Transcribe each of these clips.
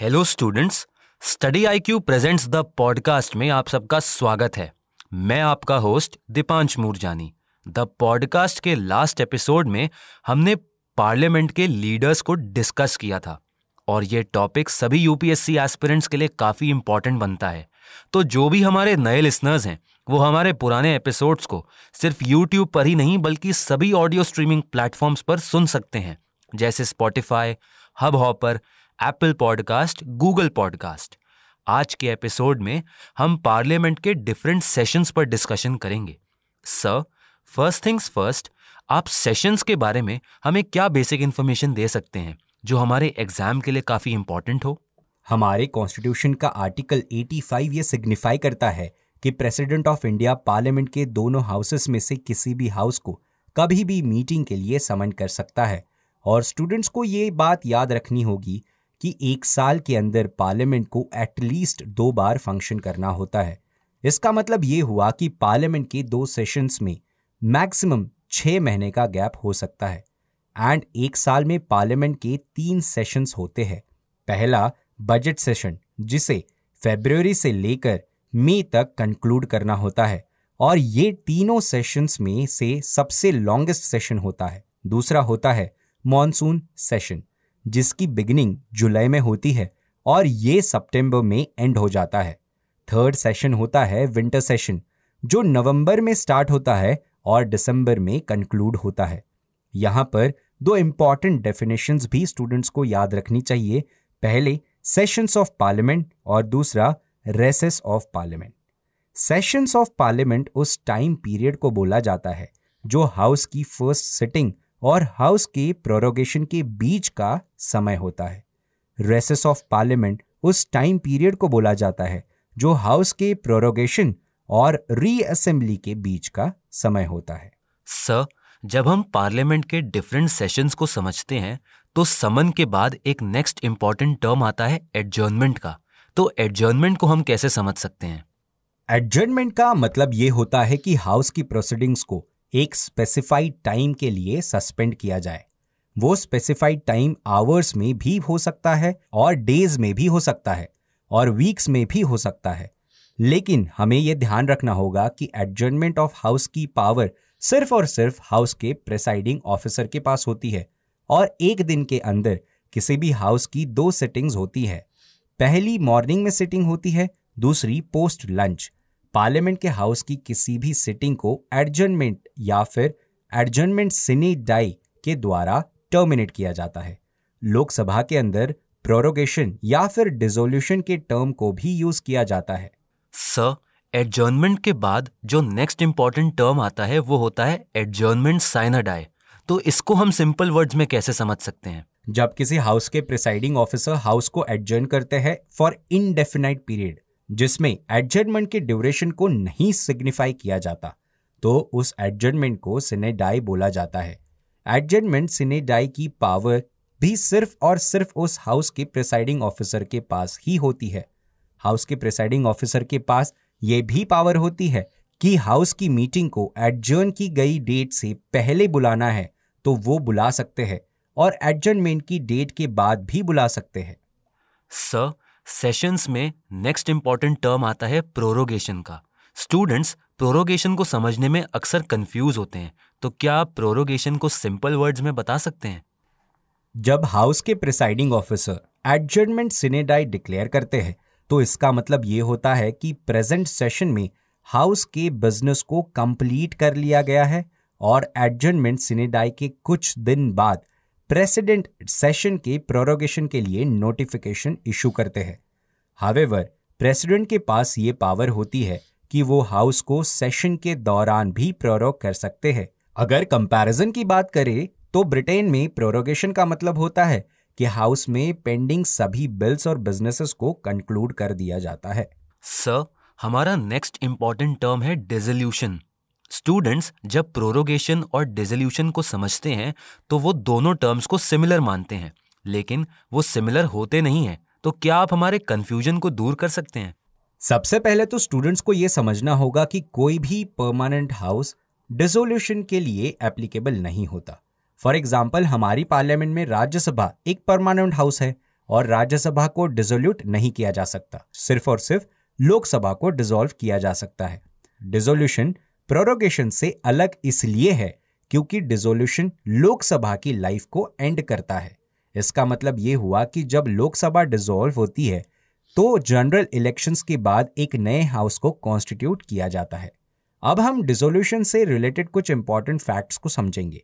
Hello students study I Q presents the podcast में आप सबका स्वागत है। मैं आपका host Deepansh Moorjani. The podcast के लास्ट एपिसोड में हमने पार्लियामेंट के लीडर्स को डिस्कस किया था। और ये टॉपिक सभी यूपीएससी एस्पिरेंट्स के लिए काफ़ी इंपॉर्टेंट बनता है। तो जो भी हमारे नए लिसनर्स हैं, वो हमारे पुराने एपिसोड्स को सिर्फ़ यूट्यूब पर ही नहीं, बल्कि सभी ऑडियो स्ट्रीमिंग प्लेटफॉर्म्स पर सुन सकते हैं। जैसे Spotify Hubhopper Apple podcast Google podcast आज के एपिसोड में हम पार्लियामेंट के डिफरेंट सेशंस पर डिस्कशन करेंगे। सर फ़र्स्ट थिंग्स फ़र्स्ट आप सेशंस के बारे में हमें क्या बेसिक इन्फॉर्मेशन दे सकते हैं, जो हमारे एग्ज़ाम के लिए काफ़ी इंपॉर्टेंट हो? हमारे कॉन्स्टिट्यूशन का आर्टिकल 85 ये सिग्निफाई करता है कि प्रेसिडेंट ऑफ़ इंडिया पार्लियामेंट के दोनों हाउसेस में से किसी भी हाउस को कभी भी मीटिंग के लिए समन कर सकता है। और स्टूडेंट्स को ये बात याद रखनी होगी कि एक साल के अंदर पार्लियामेंट को एटलीस्ट दो बार फ़ंक्शन करना होता है। इसका मतलब ये हुआ कि पार्लियामेंट के दो सेशंस में मैक्सिमम छह महीने का गैप हो सकता है। एंड एक साल में पार्लियामेंट के तीन सेशंस होते हैं। पहला बजट सेशन जिसे फेब्रुवरी से लेकर मई तक कंक्लूड करना होता है। और ये तीनों सेशंस में से सबसे लॉन्गेस्ट सेशन होता है। दूसरा होता है मॉनसून सेशन जिसकी बिगिनिंग जुलाई में होती है और ये सितंबर में एंड हो जाता है। थर्ड सेशन होता है विंटर सेशन जो नवंबर में स्टार्ट होता है और दिसंबर में कंक्लूड होता है। यहाँ पर दो इंपॉर्टेंट डेफिनेशन भी स्टूडेंट्स को याद रखनी चाहिए। पहले सेशंस ऑफ़ पार्लियामेंट और दूसरा recess of parliament sessions of parliament उस टाइम पीरियड को बोला जाता है, जो हाउस की फ़र्स्ट सिटिंग और हाउस के प्रोरोगेशन के बीच का समय होता है। रेसेस ऑफ़ पार्लियामेंट उस टाइम पीरियड को बोला जाता है जो हाउस के प्रोरोगेशन और रीअसेंबली के बीच का समय होता है। सर जब हम पार्लियामेंट के डिफरेंट सेशंस को समझते हैं तो समन के बाद एक नेक्स्ट इंपॉर्टेंट टर्म आता है एडजर्नमेंट का। तो एडजर्नमेंट को हम कैसे समझ सकते हैं? एडजर्नमेंट का मतलब ये होता है कि हाउस की प्रोसीडिंग्स को एक स्पेसिफाइड टाइम के लिए सस्पेंड किया जाए। वो स्पेसिफाइड टाइम आवर्स में भी हो सकता है और डेज़ में भी हो सकता है और वीक्स में भी हो सकता है। लेकिन हमें यह ध्यान रखना होगा कि एडजमेंट ऑफ़ हाउस की पावर सिर्फ़ और सिर्फ़ हाउस के प्रेसाइडिंग ऑफिसर के पास होती है और एक दिन के अंदर किसी भी हाउस की दो सिटिंग्स होती है। पहली मॉर्निंग में सिटिंग होती है, दूसरी पोस्ट लंच पार्लियामेंट के हाउस की किसी भी सिटिंग को एडजर्नमेंट या फिर एडजर्नमेंट सिनी डाई के द्वारा टर्मिनेट किया जाता है। लोकसभा के अंदर प्रोरोगेशन या फिर डिजोल्यूशन के टर्म को भी यूज़ किया जाता है। सर एडजर्नमेंट के बाद जो नेक्स्ट इंपॉर्टेंट टर्म आता है वो होता है एडजर्नमेंट साइनाडाई तो इसको हम सिंपल वर्ड्स में कैसे समझ सकते हैं? जब किसी हाउस के प्रिसाइडिंग ऑफिसर हाउस को एडजर्न करते हैं फॉर इनडेफिनाइट पीरियड जिसमें एडजर्नमेंट के ड्यूरेशन को नहीं सिग्निफाई किया जाता तो उस एडजर्नमेंट को सिनेडाई बोला जाता है। एडजर्नमेंट सिनेडाई की पावर भी सिर्फ़ और सिर्फ़ उस हाउस के प्रिसाइडिंग ऑफिसर के पास ही होती है। हाउस के प्रिसाइडिंग ऑफिसर के पास यह भी पावर होती है कि हाउस की मीटिंग को एडजर्न की गई डेट से पहले बुलाना है तो वो बुला सकते हैं और एडजर्नमेंट की डेट के बाद भी बुला सकते हैं। सर सेशंस में नेक्स्ट इंपॉर्टेंट टर्म आता है प्रोरोगेशन का। स्टूडेंट्स, प्रोरोगेशन को समझने में अक्सर कंफ्यूज होते हैं तो क्या आप प्रोरोगेशन को सिंपल वर्ड्स में बता सकते हैं? जब हाउस के presiding officer adjournment sine die declare करते हैं तो इसका मतलब ये होता है कि प्रेजेंट सेशन में हाउस के बिज़नेस को कंप्लीट कर लिया गया है और एडजर्नमेंट सिनेडाई के कुछ दिन बाद प्रेसिडेंट सेशन के प्रोरोगेशन के लिए नोटिफिकेशन इशू करते हैं। हावेवर प्रेसिडेंट के पास ये पावर होती है कि वो हाउस को सेशन के दौरान भी प्रोरोग कर सकते हैं। अगर कंपैरिजन की बात करें तो ब्रिटेन में प्रोरोगेशन का मतलब होता है कि हाउस में पेंडिंग सभी बिल्स और बिजनेसेस को कंक्लूड कर दिया जाता है। सर, हमारा नेक्स्ट इंपॉर्टेंट टर्म है डिजोल्यूशन। स्टूडेंट्स जब प्रोरोगेशन और डिजोल्यूशन को समझते हैं तो वो दोनों टर्म्स को सिमिलर मानते हैं। लेकिन वो सिमिलर होते नहीं हैं तो क्या आप हमारे कंफ्यूजन को दूर कर सकते हैं? सबसे पहले तो स्टूडेंट्स को यह समझना होगा कि कोई भी परमानेंट हाउस डिसोल्यूशन के लिए एप्लीकेबल नहीं होता। फॉर एग्ज़ाम्पल हमारी पार्लियामेंट में राज्यसभा एक परमानेंट हाउस है और राज्यसभा को डिजोल्यूट नहीं किया जा सकता। सिर्फ़ और सिर्फ़ लोकसभा को डिसॉल्व किया जा सकता है। डिजोल्यूशन प्रोरोगेशन से अलग इसलिए है क्योंकि डिजोल्यूशन लोकसभा की लाइफ को एंड करता है। इसका मतलब ये हुआ कि जब लोकसभा डिसॉल्व होती है तो जनरल इलेक्शंस के बाद एक नए हाउस को कॉन्स्टिट्यूट किया जाता है। अब हम डिसोल्यूशन से रिलेटेड कुछ इंपॉर्टेंट फैक्ट्स को समझेंगे।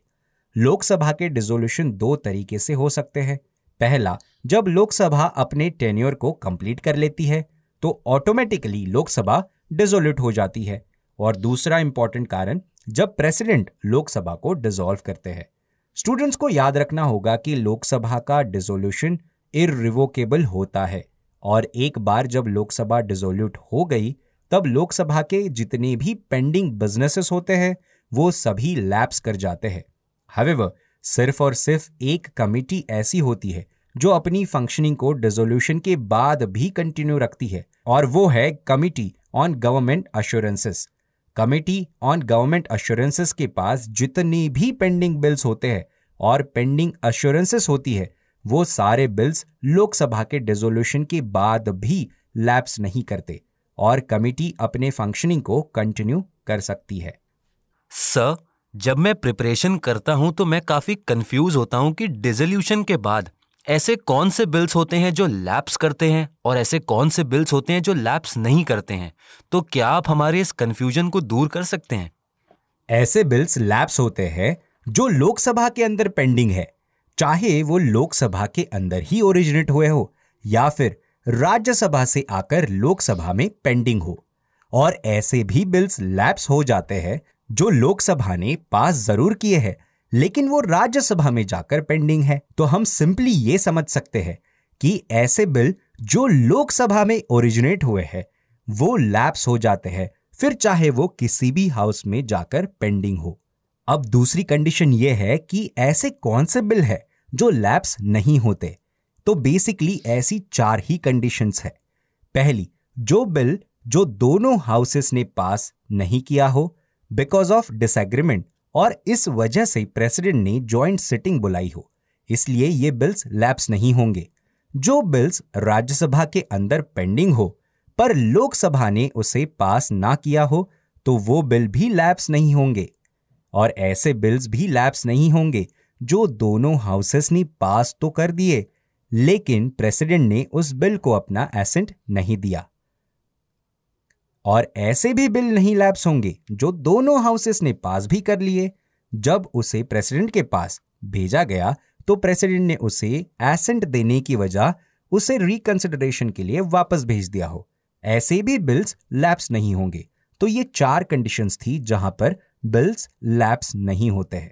लोकसभा के डिसोल्यूशन दो तरीके से हो सकते हैं। पहला, जब लोकसभा अपने टेन्योर को कंप्लीट कर लेती है तो ऑटोमेटिकली लोकसभा डिसोल्यूट हो जाती है। और दूसरा इंपॉर्टेंट कारण, जब प्रेसिडेंट लोकसभा को डिसॉल्व करते हैं। स्टूडेंट्स को याद रखना होगा कि लोकसभा का डिसोल्यूशन इरिवोकेबल होता है और एक बार जब लोकसभा डिसोल्यूट हो गई, तब लोकसभा के जितने भी पेंडिंग बिजनेसेस होते हैं, वो सभी लैप्स कर जाते हैं। हवेवर सिर्फ़ और सिर्फ़ एक कमिटी ऐसी होती है, जो अपनी फंक्शनिंग को डिसोल्यूशन के बाद भी कंटिन्यू रखती है, और वो है committee on government assurances committee on government assurances के पास जितने भी पेंडिंग बिल्स होते हैं और पेंडिंग अश्योरेंसेस होती है, वो सारे बिल्स लोकसभा के डिसोल्यूशन के बाद भी लैप्स नहीं करते और कमेटी अपने फंक्शनिंग को कंटिन्यू कर सकती है। सर जब मैं प्रिपरेशन करता हूँ तो मैं काफ़ी कंफ्यूज होता हूँ कि डिजोल्यूशन के बाद ऐसे कौन से बिल्स होते हैं जो लैप्स करते हैं और ऐसे कौन से बिल्स होते हैं जो लैप्स नहीं करते हैं? तो क्या आप हमारे इस कंफ्यूजन को दूर कर सकते हैं? ऐसे बिल्स लैप्स होते हैं जो लोकसभा के अंदर पेंडिंग है, चाहे वो लोकसभा के अंदर ही ओरिजिनेट हुए हो या फिर राज्यसभा से आकर लोकसभा में पेंडिंग हो। और ऐसे भी बिल्स लैप्स हो जाते हैं जो लोकसभा ने पास ज़रूर किए हैं लेकिन वो राज्यसभा में जाकर पेंडिंग है। तो हम सिंपली ये समझ सकते हैं कि ऐसे बिल जो लोकसभा में ओरिजिनेट हुए हैं, वो लैप्स हो जाते हैं, फिर चाहे वो किसी भी हाउस में जाकर पेंडिंग हो। अब दूसरी कंडीशन ये है कि ऐसे कौन से बिल है जो लैप्स नहीं होते? तो बेसिकली ऐसी चार ही कंडीशंस है। पहली, जो बिल जो दोनों हाउसेस ने पास नहीं किया हो बिकॉज़ ऑफ़ डिसएग्रीमेंट और इस वजह से प्रेसिडेंट ने ज्वाइंट सिटिंग बुलाई हो। इसलिए ये बिल्स लैप्स नहीं होंगे। जो बिल्स राज्यसभा के अंदर पेंडिंग हो, पर लोकसभा ने उसे पास ना किया हो तो वो बिल भी लैप्स नहीं होंगे। और ऐसे बिल्स भी लैप्स नहीं होंगे, जो दोनों हाउसेस ने पास तो कर दिए, लेकिन प्रेसिडेंट ने उस बिल को अपना एसेंट नहीं दिया। और ऐसे भी बिल नहीं लैप्स होंगे, जो दोनों हाउसेस ने पास भी कर लिए। जब उसे प्रेसिडेंट के पास भेजा गया तो प्रेसिडेंट ने उसे एसेंट देने की वजह उसे रिकंसिडरेशन के लिए वापस भेज दिया हो। ऐसे भी बिल्स लैप्स नहीं होंगे। तो ये चार कंडीशंस थी जहाँ पर बिल्स लैप्स नहीं होते हैं।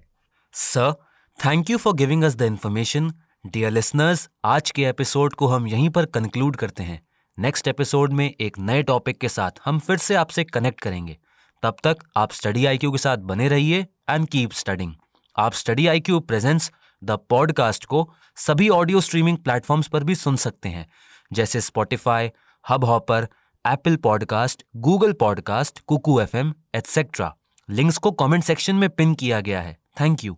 Sir thank you for giving us the information dear listeners आज के एपिसोड को हम यहीं पर कंक्लूड करते हैं। नेक्स्ट एपिसोड में एक नए टॉपिक के साथ हम फिर से आपसे कनेक्ट करेंगे। तब तक आप स्टडी आईक्यू के साथ बने रहिए एंड कीप स्टडिंग आप study I Q presents the podcast को सभी ऑडियो स्ट्रीमिंग प्लेटफॉर्म्स पर भी सुन सकते हैं, जैसे Spotify Hubhopper Apple podcast Google podcast Kuku F M etcetera links को कमेंट सेक्शन में पिन किया गया है। Thank you